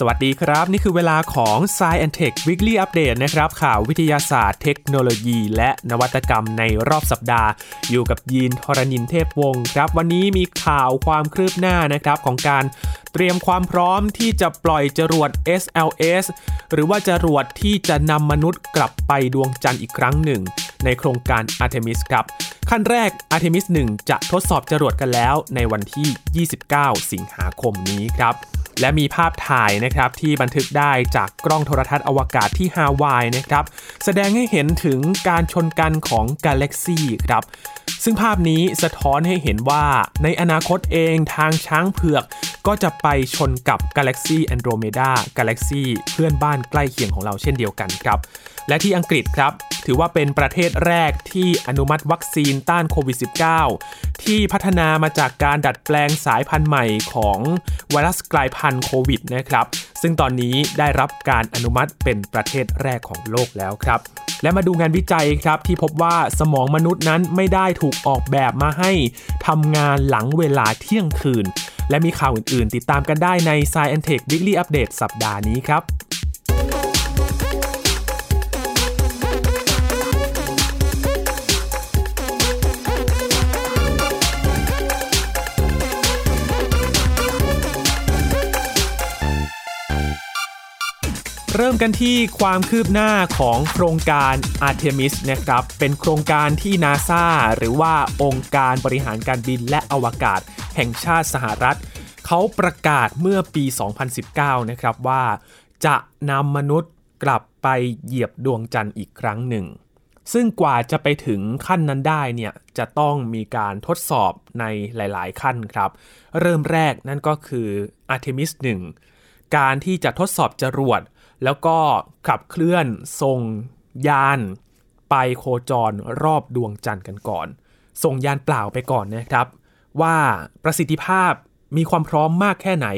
สวัสดีครับ นี่คือเวลาของ s ซ e and Tech Weekly Update นะครับ ข่าววิทยาศาสตร์เทคโนโลยี และนวัตกรรมในรอบสัปดาห์ อยู่กับยีนทรณินเทพวงศ์ครับ วันนี้มีข่าวความคืบหน้านะครับของการเตรียมความพร้อมที่จะปล่อยจรวด SLS หรือว่าจรวดที่จะนำมนุษย์กลับไปดวงจันทร์อีกครั้งหนึ่ง ในโครงการ Artemis ครับ ขั้นแรก Artemis 1 จะทดสอบจรวดกันแล้วในวันที่ 29 สิงหาคมนี้ครับ และมีภาพถ่ายนะครับที่บันทึกได้จากกล้องโทรทัศน์อวกาศที่ฮาวายนะครับแสดงให้เห็นถึงการชนกันของกาแล็กซีครับซึ่งภาพนี้สะท้อนให้เห็นว่าในอนาคตเองทางช้างเผือก ก็จะไปชนกับกาแล็กซีแอนโดรเมดากาแล็กซีเพื่อนบ้านใกล้เคียงของเราเช่นเดียวกันครับ และที่อังกฤษครับ ถือว่าเป็นประเทศแรกที่อนุมัติวัคซีนต้านโควิด -19 ที่พัฒนามาจากการดัดแปลงสายพันธุ์ใหม่ของไวรัสกลายพันธุ์โควิดนะครับ ซึ่งตอนนี้ได้รับการอนุมัติเป็นประเทศแรกของโลกแล้วครับ และมาดูงานวิจัยครับที่พบว่าสมองมนุษย์นั้นไม่ได้ถูกออกแบบมาให้ทำงานหลังเวลาเที่ยงคืน และมีข่าวอื่น ๆ ติดตามกันได้ใน Science Tech Weekly Update สัปดาห์นี้ครับ เริ่มกันที่ความคืบหน้าของโครงการ Artemis นะครับ เป็นโครงการที่นาซาหรือว่าองค์การบริหารการบินและอวกาศ แห่งชาติสหรัฐ เขาประกาศเมื่อปี 2019 นะครับว่า จะนำมนุษย์กลับไปเหยียบดวงจันทร์อีกครั้งหนึ่ง ซึ่งกว่าจะไปถึงขั้นนั้นได้เนี่ย จะต้องมีการทดสอบในหลายๆ ขั้นครับ เริ่มแรกนั่นก็คือ Artemis 1การที่จะทดสอบจรวด แล้วก็ขับเคลื่อนส่งยานไปโคจรรอบดวงจันทร์กันก่อน ส่งยานเปล่าไปก่อนนะครับ ว่าประสิทธิภาพมีความพร้อมมากแค่ไหน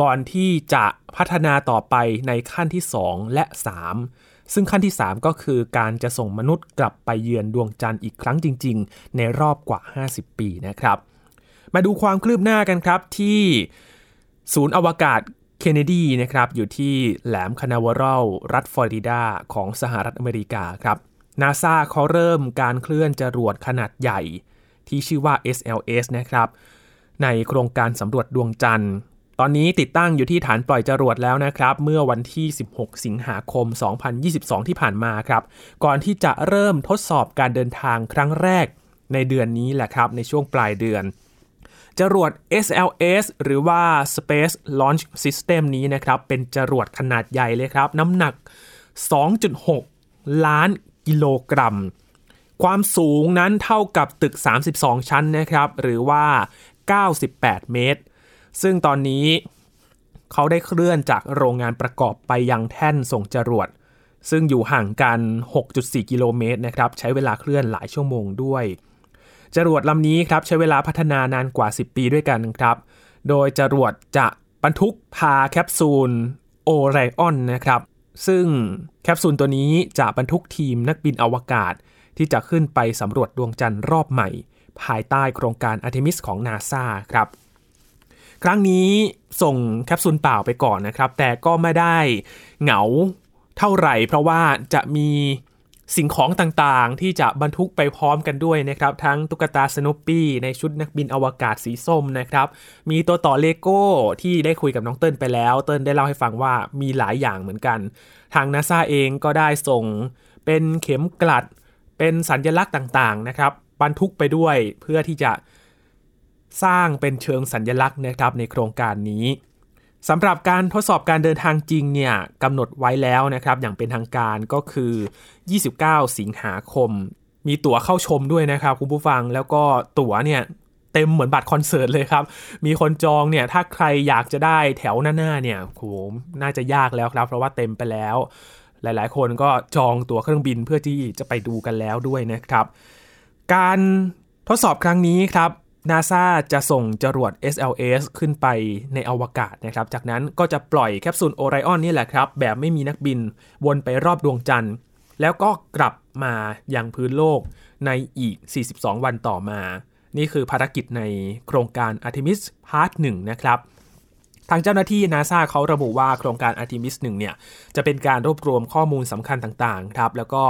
ก่อนที่จะพัฒนาต่อไปในขั้นที่ 2 และ 3 ซึ่งขั้นที่ 3 ก็คือการจะส่งมนุษย์กลับไปเยือนดวงจันทร์อีกครั้งจริง ๆ ในรอบกว่า 50 ปีนะครับ มาดูความคืบหน้ากันครับที่ศูนย์อวกาศ เคนเนดีนะครับอยู่ที่แหลมคานาวารัลรัฐฟลอริดาของสหรัฐอเมริกาครับนาซาเขาเริ่มการเคลื่อนจรวดขนาดใหญ่ ที่ชื่อว่า SLS นะครับ ในโครงการสำรวจดวงจันทร์ ตอนนี้ติดตั้งอยู่ที่ฐานปล่อยจรวดแล้วนะครับ เมื่อวันที่ 16 สิงหาคม 2022 ที่ผ่านมาครับ ก่อนที่จะเริ่มทดสอบการเดินทางครั้งแรกในเดือนนี้แหละครับ ในช่วงปลายเดือน จรวด SLS หรือว่า Space Launch System นี้นะครับ เป็นจรวดขนาดใหญ่เลยครับ น้ำหนัก 2.6 ล้านกิโลกรัม ความสูงนั้นเท่ากับตึก 32 ชั้นนะครับ หรือว่า 98 เมตร ซึ่งตอนนี้เขาได้เคลื่อนจากโรงงานประกอบไปยังแท่นส่งจรวด ซึ่งอยู่ห่างกัน 6.4 กิโลเมตรนะครับ ใช้เวลาเคลื่อนหลายชั่วโมงด้วย จรวดลำนี้ครับใช้เวลาพัฒนานานกว่า 10 ปีด้วยกันครับ โดยจรวดจะบรรทุกพาแคปซูลโอไรออนนะครับ ซึ่งแคปซูลตัวนี้จะบรรทุกทีมนักบินอวกาศ ที่จะขึ้นไปสำรวจดวงจันทร์รอบใหม่ ภายใต้โครงการอาร์เทมิสของนาซาครับครั้งนี้ส่งแคปซูลเปล่าไปก่อนนะครับ แต่ก็ไม่ได้เหงาเท่าไหร่ เพราะว่าจะมี สิ่งของต่างๆ ที่จะบรรทุกไปพร้อมกันด้วยนะครับ ทั้งตุ๊กตาสโนปี้ในชุดนักบินอวกาศสีส้มนะครับ มีตัวต่อเลโก้ที่ได้คุยกับน้องเติ้ลไปแล้ว เติ้ลได้เล่าให้ฟังว่ามีหลายอย่างเหมือนกัน ทางนาซาเองก็ได้ส่ง เป็นเข็มกลัด เป็นสัญลักษณ์ต่างๆนะครับ บรรทุกไปด้วยเพื่อที่จะสร้างเป็นเชิงสัญญลักษณ์นะครับในโครงการนี้ สำหรับการทดสอบการเดินทางจริงเนี่ยกำหนดไว้แล้วนะครับ อย่างเป็นทางการก็คือ 29 สิงหาคม มีตั๋วเข้าชมด้วยนะครับคุณผู้ฟังแล้วก็ตั๋วเนี่ยเต็มเหมือนบัตรคอนเสิร์ตเลยครับ มีคนจองเนี่ยถ้าใครอยากจะได้แถวหน้าๆเนี่ยโหน่าจะยากแล้วครับ เพราะว่าเต็มไปแล้ว หลายๆ คนก็จองตั๋วเครื่องบินเพื่อที่จะไปดูกันแล้วด้วยนะครับ การทดสอบครั้งนี้ครับ นาซาจะส่งจรวด SLS ขึ้นไปในอวกาศนะครับ จากนั้นก็จะปล่อยแคปซูลโอไรออนนี่แหละครับ แบบไม่มีนักบินวนไปรอบดวงจันทร์ แล้วก็กลับมายังพื้นโลกในอีก 42 วันต่อมา นี่คือภารกิจในโครงการ Artemis Part 1 นะครับ ทางเจ้าหน้าที่นาซาเขาระบุว่าโครงการอาร์ติมิสหนึ่งเนี่ย จะเป็นการรวบรวมข้อมูลสำคัญต่างๆ ครับ แล้วก็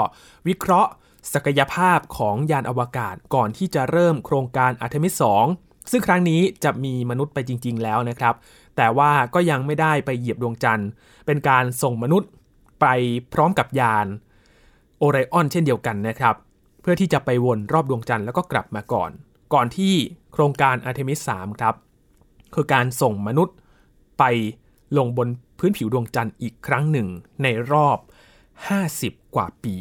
วิเคราะห์ ศักยภาพของยานอวกาศก่อนที่จะเริ่มโครงการอาร์เทมิส 2 ซึ่งครั้งนี้จะมีมนุษย์ไปจริง ๆ แล้วนะครับ แต่ว่าก็ยังไม่ได้ไปเหยียบดวงจันทร์ เป็นการส่งมนุษย์ไปพร้อมกับยานโอไรออนเช่นเดียวกันนะครับ เพื่อที่จะไปวนรอบดวงจันทร์แล้วก็กลับมาก่อน ก่อนที่โครงการอาร์เทมิส 3 ครับ คือการส่งมนุษย์ไปลงบนพื้นผิวดวงจันทร์อีกครั้งหนึ่งในรอบ 50 กว่าปี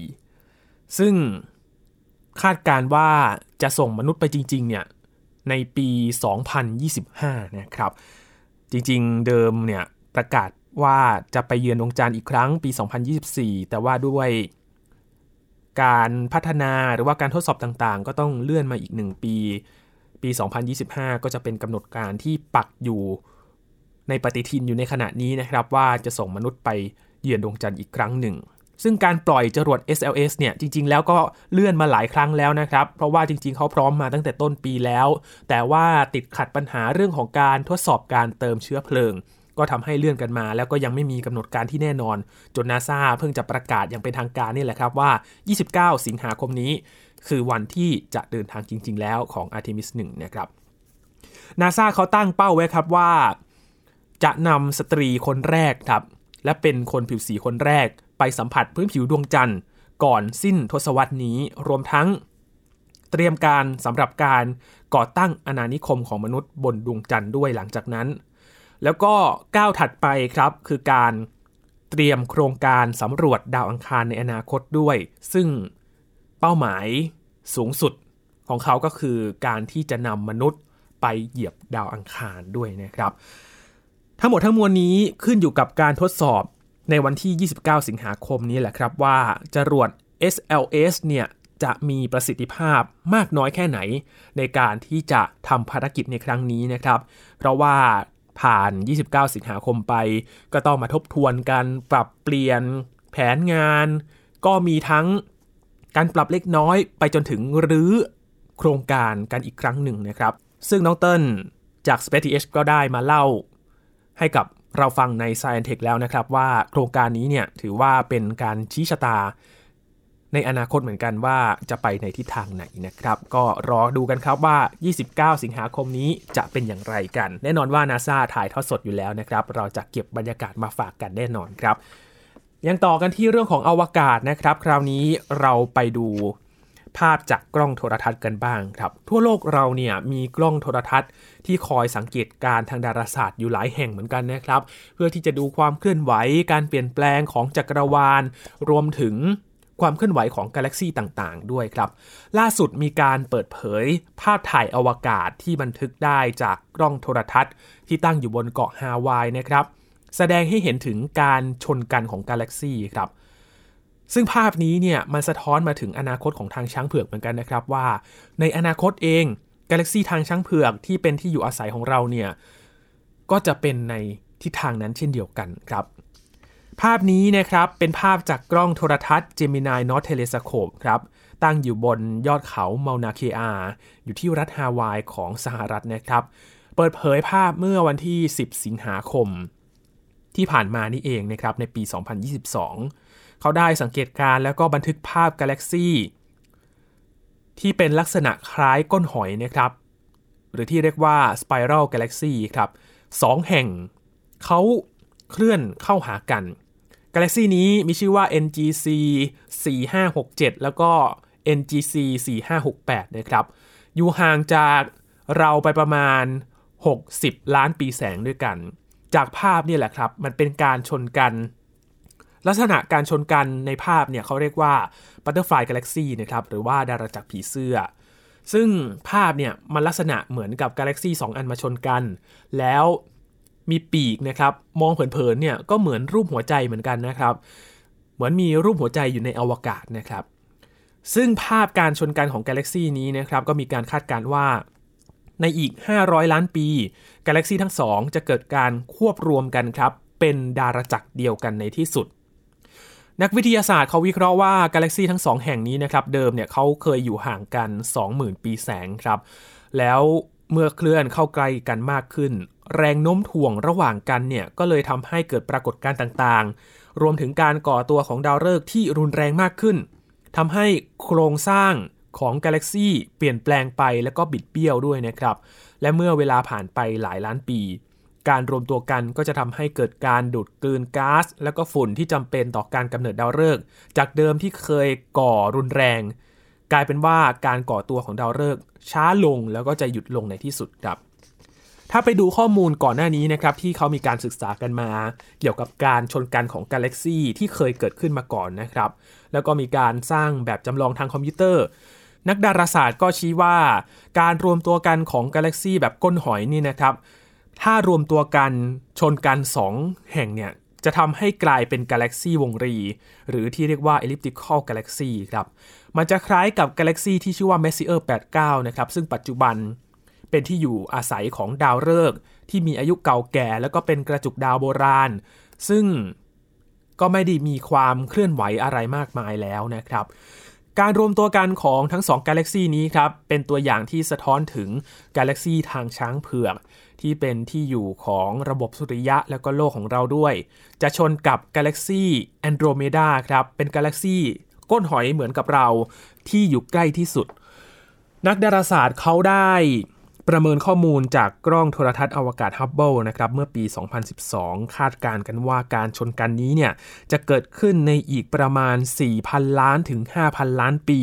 ซึ่งคาดการว่าจะส่งมนุษย์ไปจริง ๆ เนี่ย ในปี 2025 นะครับ จริง ๆ เดิมเนี่ยประกาศว่าจะไปเยือนดวงจันทร์อีกครั้งปี 2024 แต่ว่าด้วยการพัฒนาหรือว่าการทดสอบต่างๆ ก็ต้องเลื่อนมาอีก 1 ปี ปี 2025 ก็จะเป็นกำหนดการที่ปักอยู่ในปฏิทินอยู่ในขณะนี้นะครับ ว่าจะส่งมนุษย์ไปเยือนดวงจันทร์อีกครั้งหนึ่ง ซึ่งการปล่อยจรวด SLS เนี่ยจริง ๆ แล้วก็เลื่อนมาหลายครั้งแล้วนะครับ เพราะว่าจริง ๆ เขาพร้อมมาตั้งแต่ต้นปีแล้ว แต่ว่าติดขัดปัญหาเรื่องของการทดสอบการเติมเชื้อเพลิง ก็ทำให้เลื่อนกันมา แล้วก็ยังไม่มีกำหนดการที่แน่นอน จนนาซาเพิ่งจะประกาศอย่างเป็นทางการนี่แหละครับว่า 29 สิงหาคมนี้ คือวันที่จะเดินทางจริง ๆ แล้วของ Artemis 1 นะครับนาซาเขาตั้งเป้าไว้ครับว่า จะนำสตรีคนแรกครับและเป็นคนผิวสีคนแรก ไปสัมผัสพื้นผิวดวงจันทร์ ก่อนสิ้นทศวรรษนี้รวมทั้ง เตรียมการสำหรับการก่อตั้งอาณานิคมของมนุษย์บนดวงจันทร์ด้วยหลังจากนั้น แล้วก็ก้าวถัดไปครับคือการเตรียมโครงการสำรวจดาวอังคารในอนาคตด้วย ซึ่งเป้าหมายสูงสุดของเขาก็คือการที่จะนำมนุษย์ไปเหยียบดาวอังคารด้วยนะครับ ทั้งหมดทั้งมวลนี้ขึ้นอยู่กับการทดสอบ ในวันที่ 29 สิงหาคมนี้แหละครับว่าจรวด SLS เนี่ยจะมีประสิทธิภาพมากน้อยแค่ไหน ในการที่จะทำภารกิจในครั้งนี้นะครับ เพราะว่าผ่าน 29 สิงหาคมไป ก็ต้องมาทบทวนกันปรับเปลี่ยนแผนงาน ก็มีทั้งการปรับเล็กน้อยไปจนถึงรื้อโครงการกันอีกครั้งหนึ่งนะครับ ซึ่งน้องเติ้ลจาก SpaceX ก็ได้มาเล่าให้กับ เราฟังใน Science Tech แล้วนะครับว่าโครงการนี้เนี่ยถือว่าเป็นการชี้ชะตา ในอนาคตเหมือนกันว่าจะไปในทิศทางไหนนะครับ ก็รอดูกันครับว่า 29 สิงหาคมนี้จะเป็นอย่างไรกัน แน่นอนว่านาซาถ่ายทอดสดอยู่แล้วนะครับ เราจะเก็บบรรยากาศมาฝากกันแน่นอนครับ ยังต่อกันที่เรื่องของอวกาศนะครับ คราวนี้เราไปดู ภาพจากกล้องโทรทัศน์กันบ้างครับ ทั่วโลกเราเนี่ยมีกล้องโทรทัศน์ที่คอยสังเกตการทางดาราศาสตร์อยู่หลายแห่งเหมือนกันนะครับ เพื่อที่จะดูความเคลื่อนไหวการเปลี่ยนแปลงของจักรวาล รวมถึงความเคลื่อนไหวของกาแล็กซีต่างๆ ด้วยครับ ล่าสุดมีการเปิดเผย ภาพถ่ายอวกาศที่บันทึกได้จากกล้องโทรทัศน์ ที่ตั้งอยู่บนเกาะฮาวายนะครับ แสดงให้เห็นถึงการชนกันของกาแล็กซีครับ ซึ่งภาพนี้เนี่ยมันสะท้อนมาถึงอนาคตของทางช้างเผือกเหมือนกันนะครับว่า ในอนาคตเองกาแล็กซีทางช้างเผือกที่เป็นที่อยู่อาศัยของเราเนี่ยก็จะเป็นในทิศทางนั้นเช่นเดียวกันครับ ภาพนี้นะครับเป็นภาพจากกล้องโทรทัศน์ Gemini North Telescope ครับตั้งอยู่บนยอดเขาเมานาเคอาอยู่ที่รัฐฮาวายของสหรัฐนะครับ เปิดเผยภาพเมื่อวันที่ 10 สิงหาคม ที่ผ่านมานี่เองนะครับในปี 2022 เขาได้สังเกตการแล้วก็บันทึกภาพกาแล็กซี่ที่เป็นลักษณะคล้ายก้นหอยนะครับ หรือที่เรียกว่า Spiral Galaxy ครับสองแห่ง เขาเคลื่อนเข้าหากันกาแล็กซี่นี้มีชื่อว่า NGC 4567 แล้วก็ NGC 4568 นะครับ อยู่ห่างจากเราไปประมาณ 60 ล้านปีแสงด้วยกัน จากภาพนี่แหละครับ มันเป็นการชนกัน ลักษณะการชนกันในภาพเนี่ยเขาเรียกว่า Butterfly Galaxy นะครับหรือว่าดาราจักรผีเสื้อ ซึ่งภาพเนี่ยมันลักษณะเหมือนกับกาแล็กซี่2อันมาชนกัน แล้วมีปีกนะครับมองเผินๆเนี่ยก็เหมือนรูปหัวใจเหมือนกันนะครับ เหมือนมีรูปหัวใจอยู่ในอวกาศนะครับ ซึ่งภาพการชนกันของกาแล็กซีนี้นะครับก็มีการคาดการณ์ว่าในอีก 500 ล้านปี กาแล็กซีทั้งสองจะเกิดการควบรวมกันครับ เป็นดาราจักรเดียวกันในที่สุด นักวิทยาศาสตร์เขาวิเคราะห์ว่ากาแล็กซีทั้งสองแห่งนี้นะครับเดิมเนี่ยเขาเคยอยู่ห่างกัน 20,000 ปีแสงครับ แล้วเมื่อเคลื่อนเข้าใกล้กันมากขึ้น แรงโน้มถ่วงระหว่างกันเนี่ยก็เลยทำให้เกิดปรากฏการณ์ต่างๆ รวมถึงการก่อตัวของดาวฤกษ์ที่รุนแรงมากขึ้นทำให้โครงสร้างของกาแล็กซีเปลี่ยนแปลงไปแล้วก็บิดเบี้ยวด้วยนะครับ และเมื่อเวลาผ่านไปหลายล้านปี การรวมตัวกันก็จะทำให้เกิดการดูดกลืนก๊าซและก็ฝุ่นที่จำเป็นต่อการกำเนิดดาวฤกษ์จากเดิมที่เคยก่อรุนแรง กลายเป็นว่าการก่อตัวของดาวฤกษ์ช้าลงแล้วก็จะหยุดลงในที่สุดครับถ้าไปดูข้อมูลก่อนหน้านี้นะครับที่เขามีการศึกษากันมา เกี่ยวกับการชนกันของกาแล็กซีที่เคยเกิดขึ้นมาก่อนนะครับ แล้วก็มีการสร้างแบบจำลองทางคอมพิวเตอร์ นักดาราศาสตร์ก็ชี้ว่า การรวมตัวกันของกาแล็กซีแบบก้นหอยนี่นะครับ ถ้ารวมตัวกันชนกัน 2 แห่งเนี่ย จะทำให้กลายเป็นกาแล็กซีวงรี หรือที่เรียกว่า elliptical galaxy ครับ มันจะคล้ายกับกาแล็กซีที่ชื่อว่า Messier 89 นะครับ ซึ่งปัจจุบันเป็นที่อยู่อาศัยของดาวฤกษ์ที่มีอายุเก่าแก่ แล้วก็เป็นกระจุกดาวโบราณ ซึ่งก็ไม่ได้มีความเคลื่อนไหวอะไรมากมายแล้วนะครับ การรวมตัวกันของทั้งสองกาแล็กซีนี้ครับเป็นตัวอย่างที่สะท้อนถึงกาแล็กซีทางช้างเผือกที่เป็นที่อยู่ของระบบสุริยะและก็โลกของเราด้วย จะชนกับกาแล็กซีแอนโดรเมดาครับเป็นกาแล็กซีก้นหอยเหมือนกับเราที่อยู่ใกล้ที่สุด นักดาราศาสตร์เขาได้ ประเมินข้อมูลจากกล้องโทรทรรศน์อวกาศฮับเบิลนะครับเมื่อปี 2012 คาดการณ์กันว่าการชนกันนี้เนี่ยจะเกิดขึ้นในอีกประมาณ 4,000 ล้านถึง 5,000 ล้านปี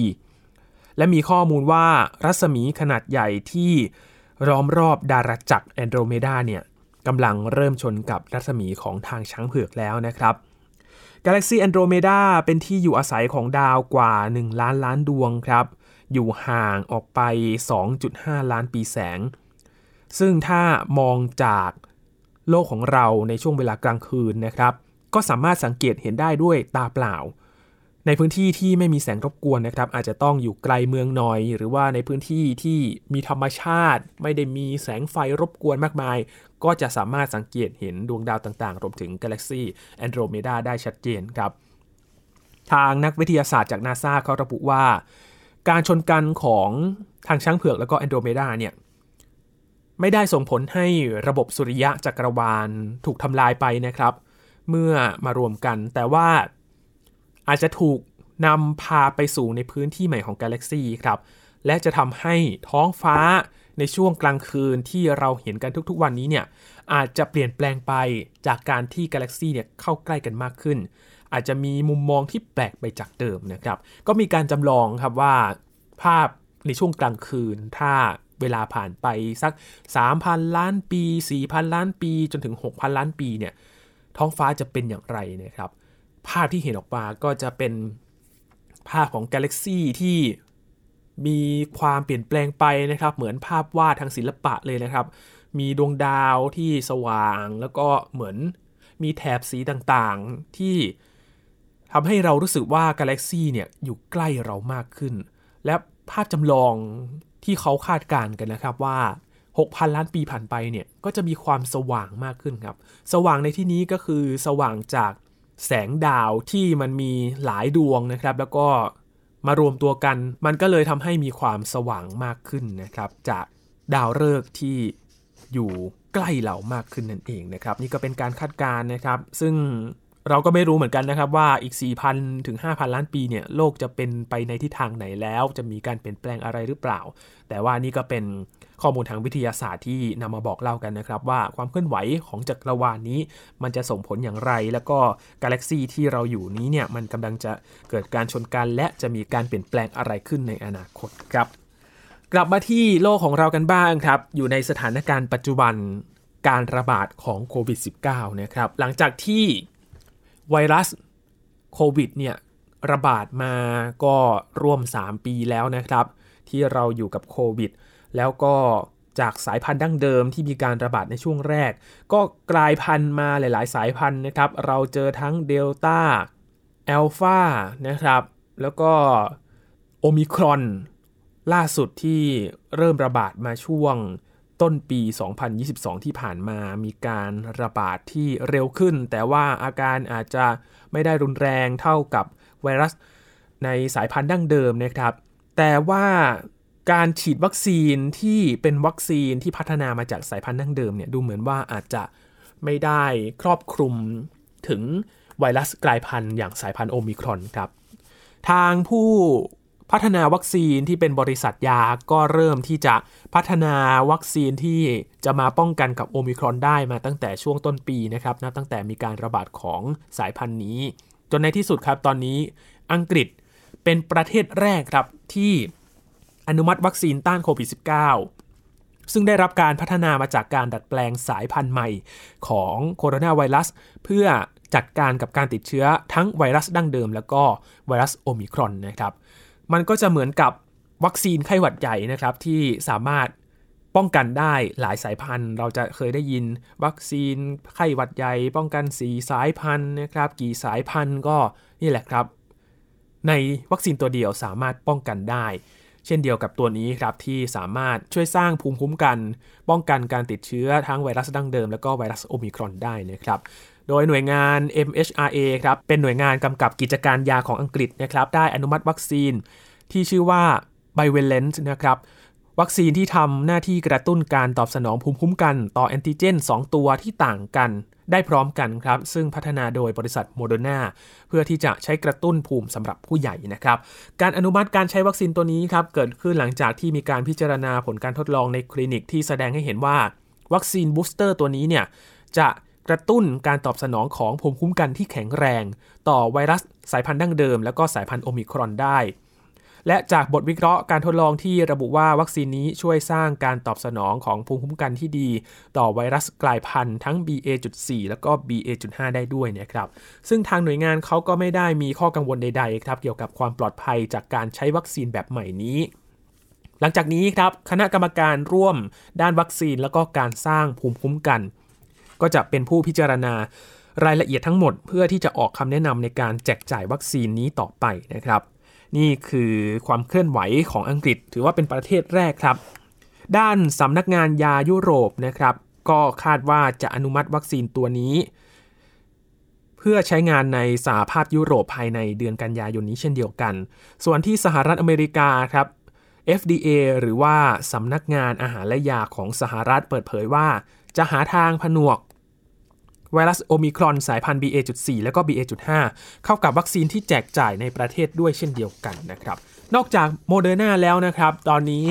และมีข้อมูลว่ารัศมีขนาดใหญ่ที่ล้อมรอบดาราจักรแอนโดรเมดาเนี่ยกำลังเริ่มชนกับรัศมีของทางช้างเผือกแล้วนะครับกาแล็กซีแอนโดรเมดาเป็นที่อยู่อาศัยของดาวกว่า 1 ล้านล้านดวงครับ อยู่ห่างออกไป 2.5 ล้านปีแสง ซึ่งถ้ามองจากโลกของเราในช่วงเวลากลางคืนนะครับ ก็สามารถสังเกตเห็นได้ด้วยตาเปล่า ในพื้นที่ที่ไม่มีแสงรบกวนนะครับ อาจจะต้องอยู่ไกลเมืองหน่อย หรือว่าในพื้นที่ที่มีธรรมชาติ ไม่ได้มีแสงไฟรบกวนมากมาย ก็จะสามารถสังเกตเห็นดวงดาวต่างๆ รวมถึงกาแล็กซีแอนโดรเมดาได้ชัดเจนครับ ทางนักวิทยาศาสตร์จากนาซาเขาระบุว่า การชนกันของทางช้างเผือกแล้วก็แอนโดรเมดาเนี่ยไม่ได้ส่งผลให้ระบบสุริยะจักรวาลถูกทำลายไปนะครับ เมื่อมารวมกัน แต่ว่าอาจจะถูกนำพาไปสู่ในพื้นที่ใหม่ของกาแล็กซีครับ และจะทำให้ท้องฟ้าในช่วงกลางคืนที่เราเห็นกันทุกๆวันนี้เนี่ยอาจจะเปลี่ยนแปลงไปจากการที่กาแล็กซีเนี่ยเข้าใกล้กันมากขึ้น อาจจะมีมุมมองที่แปลกไปจากเดิมนะครับ ก็มีการจำลองครับว่าภาพในช่วงกลางคืน ถ้าเวลาผ่านไปสัก 3,000 ล้านปี 4,000 ล้านปี จนถึง 6,000 ล้านปีเนี่ยท้องฟ้าจะเป็นอย่างไรนะครับ ภาพที่เห็นออกมาก็จะเป็นภาพของกาแล็กซีที่มีความเปลี่ยนแปลงไปนะครับ เหมือนภาพวาดทางศิลปะเลยนะครับ มีดวงดาวที่สว่างแล้วก็เหมือนมีแถบสีต่างๆ ที่ ทำให้เรารู้สึกว่ากาแล็กซีเนี่ยอยู่ใกล้เรามากขึ้น และภาพจำลองที่เขาคาดการณ์กันนะครับว่า 6,000 ล้านปีผ่านไปเนี่ยก็จะมีความสว่างมากขึ้นครับ สว่างในที่นี้ก็คือสว่างจากแสงดาวที่มันมีหลายดวงนะครับ แล้วก็มารวมตัวกัน มันก็เลยทำให้มีความสว่างมากขึ้นนะครับ จากดาวฤกษ์ที่อยู่ใกล้เรามากขึ้นนั่นเองนะครับ นี่ก็เป็นการคาดการณ์นะครับ ซึ่ง เราก็ไม่รู้เหมือนกันนะครับว่าอีก 4,000 ถึง 5,000 ล้านปีเนี่ยโลกจะเป็นไปในทิศทางไหนแล้ว จะมีการเปลี่ยนแปลงอะไรหรือเปล่า แต่ว่านี่ก็เป็นข้อมูลทางวิทยาศาสตร์ที่นำมาบอกเล่ากันนะครับ ว่าความเคลื่อนไหวของจักรวาลนนี้ มันจะส่งผลอย่างไร แล้วก็กาแล็กซีที่เราอยู่นี้เนี่ยมันกำลังจะเกิดการชนกันและจะมีการเปลี่ยนแปลงอะไรขึ้นในอนาคตครับ กลับมาที่โลกของเรากันบ้างครับ อยู่ในสถานการณ์ปัจจุบันการระบาดของโควิด -19 นะครับหลังจากที่ ไวรัสโควิดเนี่ยระบาดมาก็ร่วม 3 ปีแล้วนะครับ ที่เราอยู่กับโควิด แล้วก็จากสายพันธุ์ดั้งเดิมที่มีการระบาดในช่วงแรก ก็กลายพันธุ์มาหลาย ๆ สายพันธุ์นะครับ เราเจอทั้งเดลต้าแอลฟานะครับ แล้วก็โอมิครอน ล่าสุดที่เริ่มระบาดมาช่วง ต้นปี 2022 ที่ผ่านมามีการระบาดที่เร็วขึ้น แต่ว่าอาการอาจจะไม่ได้รุนแรงเท่ากับไวรัสในสายพันธุ์ดั้งเดิมนะครับ แต่ว่าการฉีดวัคซีนที่เป็นวัคซีนที่พัฒนามาจากสายพันธุ์ดั้งเดิมเนี่ยดูเหมือนว่าอาจจะไม่ได้ครอบคลุมถึงไวรัสกลายพันธุ์อย่างสายพันธุ์โอมิครอนครับ ทางผู้ พัฒนาวัคซีนที่เป็นบริษัทยาก็เริ่มที่จะพัฒนาวัคซีนที่จะมาป้องกันกับโอมิครอนได้มาตั้งแต่ช่วงต้นปีนะครับนับตั้งแต่มีการระบาดของสายพันธุ์นี้ จนในที่สุดครับตอนนี้อังกฤษเป็นประเทศแรกครับที่อนุมัติวัคซีนต้านโควิด -19 ซึ่งได้รับการพัฒนามาจากการดัดแปลงสายพันธุ์ใหม่ของโคโรนาไวรัส เพื่อจัดการกับการติดเชื้อทั้งไวรัสดั้งเดิม แล้วก็ไวรัสโอมิครอนนะครับ มันก็จะเหมือนกับวัคซีนไข้หวัดใหญ่นะครับที่สามารถป้องกันได้หลายสายพันธุ์ เราจะเคยได้ยินวัคซีนไข้หวัดใหญ่ ป้องกันสีสายพันธุ์นะครับ กี่สายพันธุ์ก็นี่แหละครับ ในวัคซีนตัวเดียวสามารถป้องกันได้ เช่นเดียวกับตัวนี้ครับที่สามารถช่วยสร้างภูมิคุ้มกัน ป้องกันการติดเชื้อทั้งไวรัสดั้งเดิม แล้วก็ไวรัสโอมิครอนได้นะครับ โดยหน่วยงาน MHRA ครับเป็นหน่วยงานกำกับกิจการยาของอังกฤษนะครับได้อนุมัติวัคซีนที่ชื่อว่า b i v a l e n t นะครับวัคซีนที่ทำหน้าที่กระตุ้นการตอบสนองภูมิคุ้มกันต่อแอนติเจน 2 ตัวที่ต่างกัน ได้พร้อมกันครับ ซึ่งพัฒนาโดยบริษัทโมเดอร์นาเพื่อที่จะใช้กระตุ้นภูมิสำหรับผู้ใหญ่นะครับ การอนุมัติการใช้วัคซีนตัวนี้ครับ เกิดขึ้นหลังจากที่มีการพิจารณาผลการทดลองในคลินิกที่แสดงให้เห็นว่า วัคซีนบูสเตอร์ตัวนี้เนี่ยจะ กระตุ้นการตอบสนองของภูมิคุ้มกันที่แข็งแรง ต่อไวรัสสายพันธุ์ดั้งเดิม และก็สายพันธุ์โอมิครอนได้ และจากบทวิเคราะห์การทดลองที่ระบุว่าวัคซีนนี้ช่วยสร้างการตอบสนองของภูมิคุ้มกันที่ดี ต่อไวรัสกลายพันธุ์ทั้ง BA.4 แล้วก็ BA.5 ได้ด้วยนะครับ ซึ่งทางหน่วยงานเขาก็ไม่ได้มีข้อกังวลใดๆครับเกี่ยวกับความปลอดภัยจากการใช้วัคซีนแบบใหม่นี้หลังจากนี้ครับคณะกรรมการร่วมด้านวัคซีน แล้วก็การสร้างภูมิคุ้มกัน ก็จะเป็นผู้พิจารณารายละเอียดทั้งหมด เพื่อที่จะออกคำแนะนำในการแจกจ่ายวัคซีนนี้ต่อไปนะครับ นี่คือความเคลื่อนไหวของอังกฤษ ถือว่าเป็นประเทศแรกครับ ด้านสำนักงานยายุโรปนะครับ ก็คาดว่าจะอนุมัติวัคซีนตัวนี้ เพื่อใช้งานในสหภาพยุโรปภายในเดือนกันยายนนี้เช่นเดียวกัน ส่วนที่สหรัฐอเมริกาครับ FDA หรือว่าสำนักงานอาหารและยาของสหรัฐเปิดเผยว่า จะหาทางผนวกไวรัสโอมิครอนสายพันธุ์ BA.4 แล้วก็ BA.5 เข้ากับวัคซีนที่แจกจ่ายในประเทศด้วยเช่นเดียวกันนะครับ นอกจากโมเดอร์นาแล้วนะครับ ตอนนี้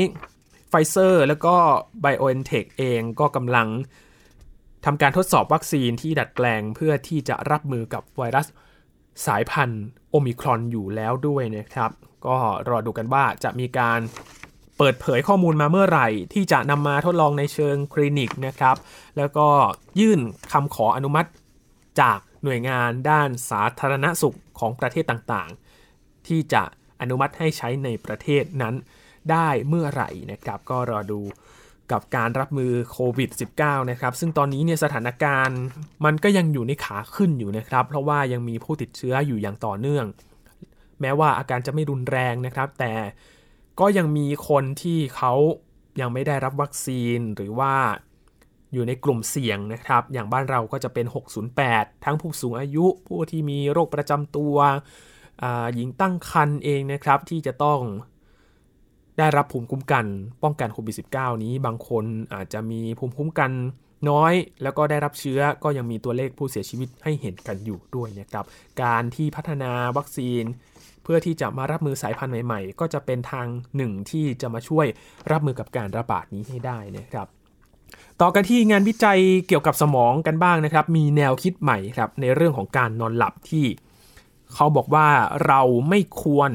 ไฟเซอร์แล้วก็ BioNTech เองก็กำลังทำการทดสอบวัคซีนที่ดัดแปลงเพื่อที่จะรับมือกับไวรัสสายพันธุ์โอมิครอนอยู่แล้วด้วยนะครับ ก็รอดูกันว่าจะมีการ เปิดเผยข้อมูลมาเมื่อไหร่ ที่จะนำมาทดลองในเชิงคลินิกนะครับ แล้วก็ยื่นคำขออนุมัติจากหน่วยงานด้านสาธารณสุขของประเทศต่างๆ ที่จะอนุมัติให้ใช้ในประเทศนั้นได้เมื่อไหร่นะครับ ก็รอดูกับการรับมือโควิด -19 นะครับ ซึ่งตอนนี้เนี่ยสถานการณ์มันก็ยังอยู่ในขาขึ้นอยู่นะครับ เพราะว่ายังมีผู้ติดเชื้ออยู่อย่างต่อเนื่อง แม้ว่าอาการจะไม่รุนแรงนะครับ แต่ ก็ยังมีคนที่เขายังไม่ได้รับวัคซีนหรือว่าอยู่ในกลุ่มเสี่ยงนะครับ อย่างบ้านเราก็จะเป็น 608 ทั้งผู้สูงอายุ ผู้ที่มีโรคประจำตัว หญิงตั้งครรภ์เองนะครับ ที่จะต้องได้รับภูมิคุ้มกัน ป้องกันโควิด -19 นี้ บางคนอาจจะมีภูมิคุ้มกันน้อย แล้วก็ได้รับเชื้อก็ยังมีตัวเลขผู้เสียชีวิตให้เห็นกันอยู่ด้วยนะครับ การที่พัฒนาวัคซีน เพื่อที่จะมารับมือสายพันธุ์ใหม่ๆ ก็จะเป็นทางหนึ่งที่จะมาช่วยรับมือกับการระบาดนี้ให้ได้นะครับต่อกันที่งานวิจัยเกี่ยวกับสมองกันบ้างนะครับ มีแนวคิดใหม่ครับในเรื่องของการนอนหลับที่ เขาบอกว่าเราไม่ควร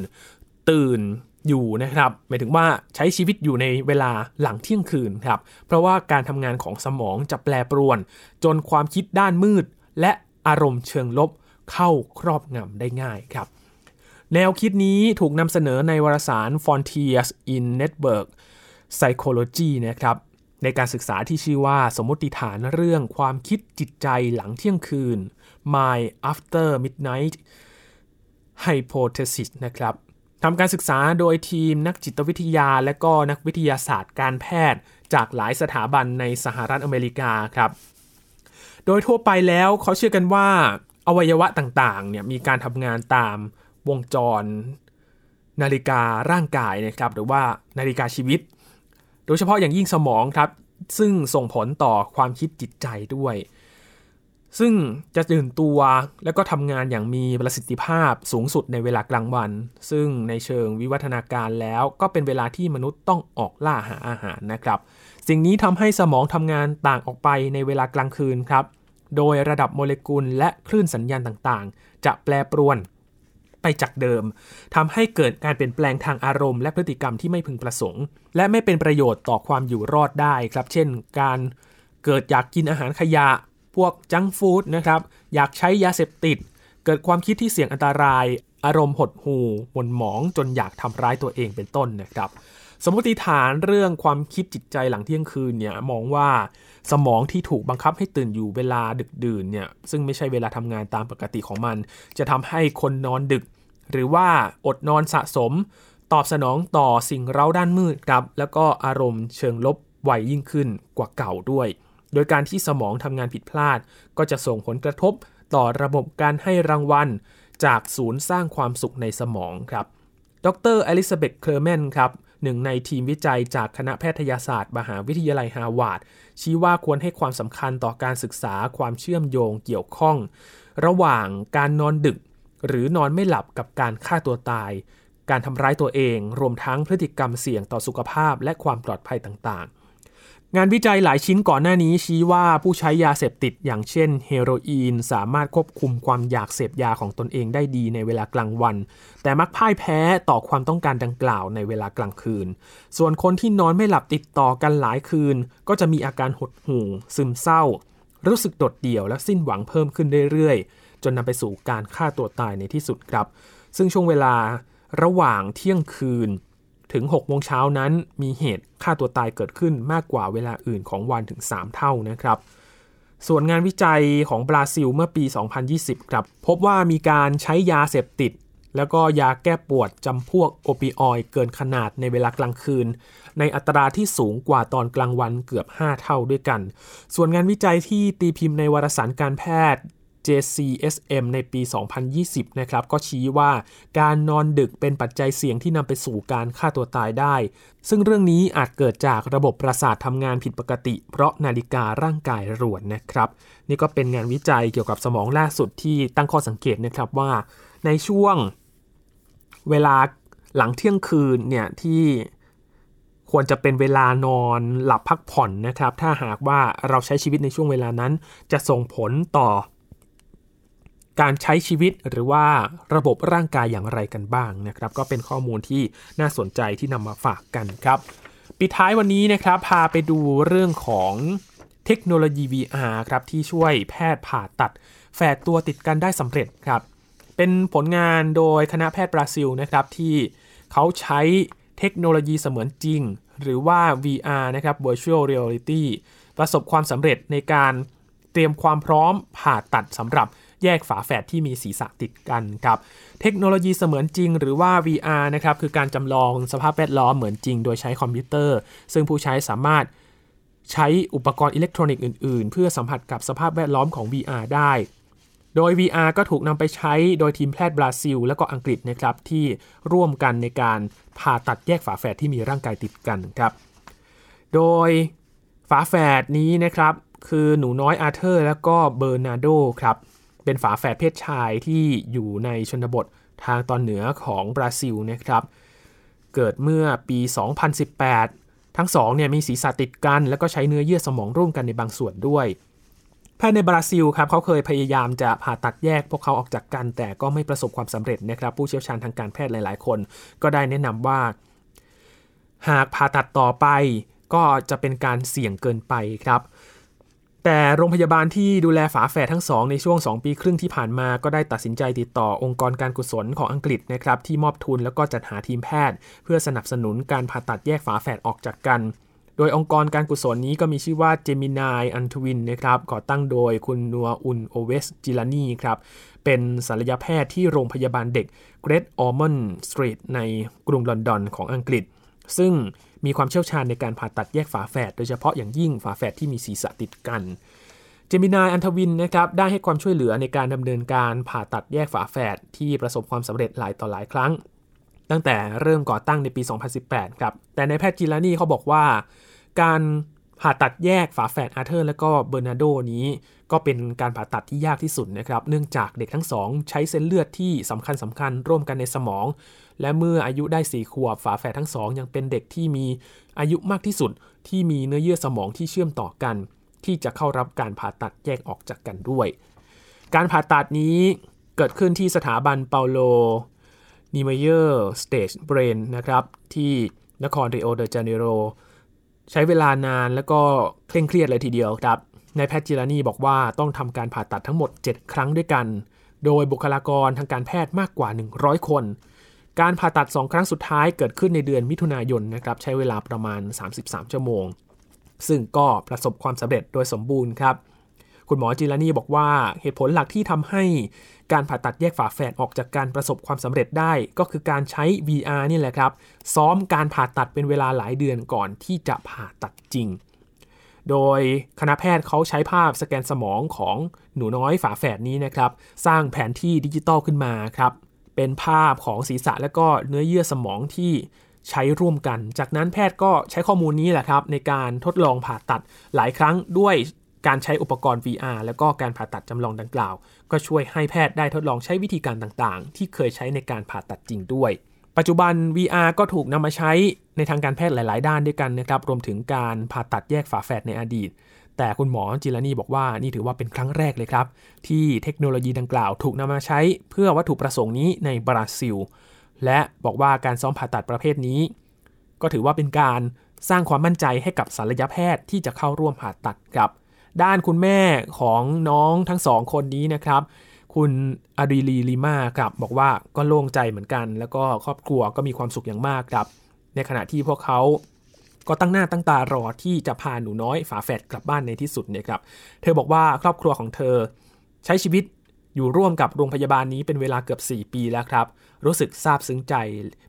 ตื่นอยู่นะครับหมายถึงว่าใช้ชีวิตอยู่ในเวลาหลังเที่ยงคืนครับ เพราะว่าการทำงานของสมองจะแปรปรวน จนความคิดด้านมืด และอารมณ์เชิงลบเข้าครอบงำได้ง่ายครับ แนวคิดนี้ถูกนำเสนอในวารสาร Frontiers in Network Psychology นะครับในการศึกษาที่ชื่อว่าสมมติฐานเรื่องความคิดจิตใจหลังเที่ยงคืน My After Midnight Hypothesis นะครับทำการศึกษาโดยทีมนักจิตวิทยาและก็นักวิทยาศาสตร์การแพทย์ จากหลายสถาบันในสหรัฐอเมริกาครับ โดยทั่วไปแล้วเขาเชื่อกันว่าอวัยวะต่างๆเนี่ยมีการทำงานตาม วงจร นาฬิการ่างกายนะครับหรือว่านาฬิกาชีวิต โดยเฉพาะอย่างยิ่งสมองครับ ซึ่งส่งผลต่อความคิดจิตใจด้วย ซึ่งจะตื่นตัวและก็ทำงานอย่างมีประสิทธิภาพสูงสุดในเวลากลางวัน ซึ่งในเชิงวิวัฒนาการแล้วก็เป็นเวลาที่มนุษย์ต้องออกล่าหาอาหารนะครับ สิ่งนี้ทำให้สมองทำงานต่างออกไปในเวลากลางคืนครับโดยระดับโมเลกุลและคลื่นสัญญาณต่างๆ จะแปรปรวน ไปจากเดิมทำให้เกิดการเปลี่ยนแปลงทางอารมณ์และพฤติกรรมที่ไม่พึงประสงค์ และไม่เป็นประโยชน์ต่อความอยู่รอดได้ครับ เช่น การเกิดอยากกินอาหารขยะ พวกจังฟู้ดนะครับ อยากใช้ยาเสพติด เกิดความคิดที่เสี่ยงอันตราย อารมณ์หดหู่หม่นหมองจนอยากทำร้ายตัวเองเป็นต้นนะครับ สมมติฐานเรื่องความคิดจิตใจหลังเที่ยงคืนเนี่ยมองว่าสมองที่ถูกบังคับให้ตื่นอยู่เวลาดึกดื่นเนี่ยซึ่งไม่ใช่เวลาทำงานตามปกติของมัน จะทำให้คนนอนดึก หรือว่าอดนอนสะสม ตอบสนองต่อสิ่งเร้าด้านมืดครับ แล้วก็อารมณ์เชิงลบไวยิ่งขึ้นกว่าเก่าด้วย โดยการที่สมองทำงานผิดพลาด ก็จะส่งผลกระทบต่อระบบการให้รางวัล จากศูนย์สร้างความสุขในสมองครับ ดรอลิซาเบธเคลเมนครับ หนึ่งในทีมวิจัยจากคณะแพทยศาสตร์ มหาวิทยาลัยฮาวาดชี้ว่าควรให้ความสำคัญต่อการศึกษาความเชื่อมโยงเกี่ยวข้อง ระหว่างการนอนดึก หรือนอนไม่หลับกับการฆ่าตัวตาย การทำร้ายตัวเอง รวมทั้งพฤติกรรมเสี่ยงต่อสุขภาพและความปลอดภัยต่าง งานวิจัยหลายชิ้นก่อนหน้านี้ชี้ว่าผู้ใช้ยาเสพติดอย่างเช่นเฮโรอีน สามารถควบคุมความอยากเสพยาของตนเองได้ดีในเวลากลางวัน แต่มักพ่ายแพ้ต่อความต้องการดังกล่าวในเวลากลางคืน ส่วนคนที่นอนไม่หลับติดต่อกันหลายคืน ก็จะมีอาการหดหู่ ซึมเศร้า รู้สึกโดดเดี่ยวและสิ้นหวังเพิ่มขึ้นเรื่อยๆ จนนำไปสู่การฆ่าตัวตายในที่สุดครับ ซึ่งช่วงเวลาระหว่างเที่ยงคืน ถึง6โมงเช้านั้นมีเหตุฆ่าตัวตายเกิดขึ้นมากกว่าเวลาอื่นของวันถึง 3 เท่านะครับ ส่วนงานวิจัยของบราซิลเมื่อปี 2020 ครับ พบว่ามีการใช้ยาเสพติด แล้วก็ยาแก้ปวดจำพวกโอปิออยด์เกินขนาดในเวลากลางคืน ในอัตราที่สูงกว่าตอนกลางวันเกือบ 5 เท่าด้วยกัน ส่วนงานวิจัยที่ตีพิมพ์ในวารสารการแพทย์ JCSM ในปี 2020 นะครับ ก็ชี้ว่าการนอนดึกเป็นปัจจัยเสี่ยงที่นำไปสู่การฆ่าตัวตายได้ ซึ่งเรื่องนี้อาจเกิดจากระบบประสาททำงานผิดปกติ เพราะนาฬิการ่างกายรวนนะครับ นี่ก็เป็นงานวิจัยเกี่ยวกับสมองล่าสุดที่ตั้งข้อสังเกตนะครับว่า ในช่วงเวลาหลังเที่ยงคืนเนี่ยที่ควรจะเป็นเวลานอนหลับพักผ่อนนะครับ ถ้าหากว่าเราใช้ชีวิตในช่วงเวลานั้น จะส่งผลต่อ การใช้ชีวิตหรือว่าระบบร่างกายอย่างไรกันบ้างนะครับ ก็เป็นข้อมูลที่น่าสนใจที่นำมาฝากกันครับ ปิดท้ายวันนี้นะครับพาไปดูเรื่องของเทคโนโลยี VR ครับที่ช่วยแพทย์ผ่าตัดแฝดตัวติดกันได้สำเร็จครับ เป็นผลงานโดยคณะแพทย์บราซิลนะครับที่เขาใช้เทคโนโลยีเสมือนจริง หรือว่า VR นะครับ Virtual Reality ประสบความสำเร็จในการเตรียมความพร้อมผ่าตัดสำหรับ แยกฝาแฝดที่มีศีรษะติดกันครับเทคโนโลยีเสมือนจริงหรือว่า VR นะครับคือการจำลองสภาพแวดล้อมเหมือนจริงโดยใช้คอมพิวเตอร์ ซึ่งผู้ใช้สามารถใช้อุปกรณ์อิเล็กทรอนิกส์อื่นๆ เพื่อสัมผัสกับสภาพแวดล้อมของ VR ได้ โดย VR ก็ถูกนำไปใช้โดยทีมแพทย์บราซิล และก็อังกฤษนะครับที่ร่วมกันในการผ่าตัดแยกฝาแฝดที่มีร่างกายติดกันครับ โดยฝาแฝดนี้นะครับคือหนูน้อยอาเธอร์ และก็เบอร์นาโดครับ เป็นฝาแฝดเพศชายที่อยู่ในชนบททางตอนเหนือของบราซิลนะครับ เกิดเมื่อปี 2018 ทั้งสองเนี่ยมีศีรษะติดกัน แล้วก็ใช้เนื้อเยื่อสมองร่วมกันในบางส่วนด้วย แพทย์ในบราซิลครับเขาเคยพยายามจะผ่าตัดแยกพวกเขาออกจากกัน แต่ก็ไม่ประสบความสำเร็จนะครับ ผู้เชี่ยวชาญทางการแพทย์หลาย ๆ คน ก็ได้แนะนำว่า หากผ่าตัดต่อไปก็จะเป็นการเสี่ยงเกินไปครับ แต่โรงพยาบาลที่ดูแลฝาแฝดทั้งสองในช่วง 2 ปีครึ่งที่ผ่านมาก็ได้ตัดสินใจติดต่อองค์กรการกุศลของอังกฤษนะครับที่มอบทุนแล้วก็จัดหาทีมแพทย์ เพื่อสนับสนุนการผ่าตัดแยกฝาแฝดออกจากกัน โดยองค์กรการกุศลนี้ก็มีชื่อว่า Gemini a n t w i n นะครับก่อตั้งโดยคุณนัวอุนโอเวสจิลานีครับเป็นศัลยแพทย์ที่โรงพยาบาลเด็ก Great Ormond Street ในกรุงลอนดอนของอังกฤษ ซึ่ง มีความเชี่ยวชาญในการผ่าตัดแยกฝาแฝดโดยเฉพาะอย่างยิ่งฝาแฝดที่มีศีรษะติดกันเจมินายอันทวินนะครับได้ให้ความช่วยเหลือในการดำเนินการผ่าตัดแยกฝาแฝดที่ประสบความสำเร็จหลายต่อหลายครั้ง ตั้งแต่เริ่มก่อตั้งในปี 2018 ครับ แต่ในแพทย์จิลานี่เขาบอกว่า การผ่าตัดแยกฝาแฝดอาร์เธอร์ และก็เบอร์นาโดนี้ ก็เป็นการผ่าตัดที่ยากที่สุดนะครับ เนื่องจากเด็กทั้งสองใช้เส้นเลือดที่สำคัญสำคัญร่วมกันในสมอง และเมื่ออายุได้4ขวบฝาแฝดทั้งสองยังเป็นเด็กที่มีอายุมากที่สุด ที่มีเนื้อเยื่อสมองที่เชื่อมต่อกัน ที่จะเข้ารับการผ่าตัดแยกออกจากกันด้วย การผ่าตัดนี้เกิดขึ้นที่สถาบันเปาโลนิเมเยอร์ State Brain นะครับ ที่นครริโอเดจาเนโรใช้เวลานานแล้วก็เคร่งเครียดเลยทีเดียวครับ นายแพทย์จิรานีบอกว่าต้องทำการผ่าตัดทั้งหมด 7 ครั้งด้วยกัน โดยบุคลากรทางการแพทย์มากกว่า 100 คน การผ่าตัด 2 ครั้งสุดท้ายเกิดขึ้นในเดือนมิถุนายนนะครับใช้เวลาประมาณ 33 ชั่วโมง ซึ่งก็ประสบความสำเร็จโดยสมบูรณ์ครับ คุณหมอจิรานีบอกว่าเหตุผลหลักที่ทำให้การผ่าตัดแยกฝาแฝดออกจากการประสบความสำเร็จได้ ก็คือการใช้ VR นี่แหละครับ ซ้อมการผ่าตัดเป็นเวลาหลายเดือนก่อนที่จะผ่าตัดจริง โดยคณะแพทย์เขาใช้ภาพสแกนสมองของหนูน้อยฝาแฝดนี้นะครับ สร้างแผนที่ดิจิตอลขึ้นมาครับ เป็นภาพของศีรษะและก็เนื้อเยื่อสมองที่ใช้ร่วมกัน จากนั้นแพทย์ก็ใช้ข้อมูลนี้แหละครับ ในการทดลองผ่าตัดหลายครั้งด้วยการใช้อุปกรณ์ VR แล้วก็การผ่าตัดจำลองดังกล่าว ก็ช่วยให้แพทย์ได้ทดลองใช้วิธีการต่างๆ ที่เคยใช้ในการผ่าตัดจริงด้วย ปัจจุบัน VR ก็ถูกนำมาใช้ในทางการแพทย์หลาย ๆ ด้านด้วยกันนะครับ รวมถึงการผ่าตัดแยกฝาแฝดในอดีต แต่คุณหมอจิรานีบอกว่านี่ถือว่าเป็นครั้งแรกเลยครับ ที่เทคโนโลยีดังกล่าวถูกนำมาใช้เพื่อวัตถุประสงค์นี้ในบราซิล และบอกว่าการซ้อมผ่าตัดประเภทนี้ ก็ถือว่าเป็นการสร้างความมั่นใจให้กับศัลยแพทย์ที่จะเข้าร่วมผ่าตัดครับ ด้านคุณแม่ของน้องทั้งสองคนนี้นะครับ คุณอารีลีลีมาครับบอกว่าก็โล่งใจเหมือนกัน แล้วก็ครอบครัวก็มีความสุขอย่างมากครับ ในขณะที่พวกเขาก็ตั้งหน้าตั้งตารอที่จะพาหนูน้อยฝาแฝดกลับบ้านในที่สุดเนี่ยครับเธอบอกว่าครอบครัวของเธอ ใช้ชีวิตอยู่ร่วมกับโรงพยาบาลนี้เป็นเวลาเกือบ 4 ปีแล้วครับ รู้สึกซาบซึ้งใจ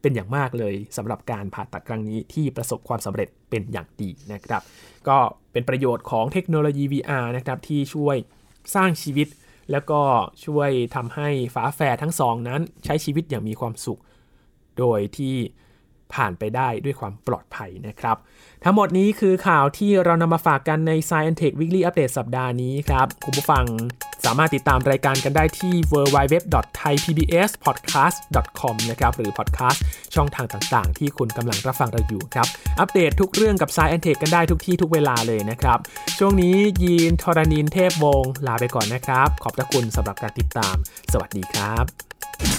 เป็นอย่างมากเลยสำหรับการผ่าตัดครั้งนี้ที่ประสบความสำเร็จเป็นอย่างดีนะครับ ก็เป็นประโยชน์ของเทคโนโลยี VR นะครับที่ช่วยสร้างชีวิต แล้วก็ช่วยทำให้ฝาแฝดทั้งสองนั้นใช้ชีวิตอย่างมีความสุข โดยที่ ผ่านไปได้ด้วยความปลอดภัยนะครับ ทั้งหมดนี้คือข่าวที่เรานำมาฝากกันใน Science Tech Weekly Update สัปดาห์นี้ครับ คุณผู้ฟังสามารถติดตามรายการกันได้ที่ www.thaipbspodcast.com นะครับ หรือ podcast ช่องทางต่างๆ ที่คุณกำลังรับฟังเราอยู่ครับ อัปเดตทุกเรื่องกับ Science Tech กันได้ทุกที่ทุกเวลาเลยนะครับ ช่วงนี้ยีนทรณินเทพวงศ์ลาไปก่อนนะครับ ขอบพระคุณสำหรับการติดตาม สวัสดีครับ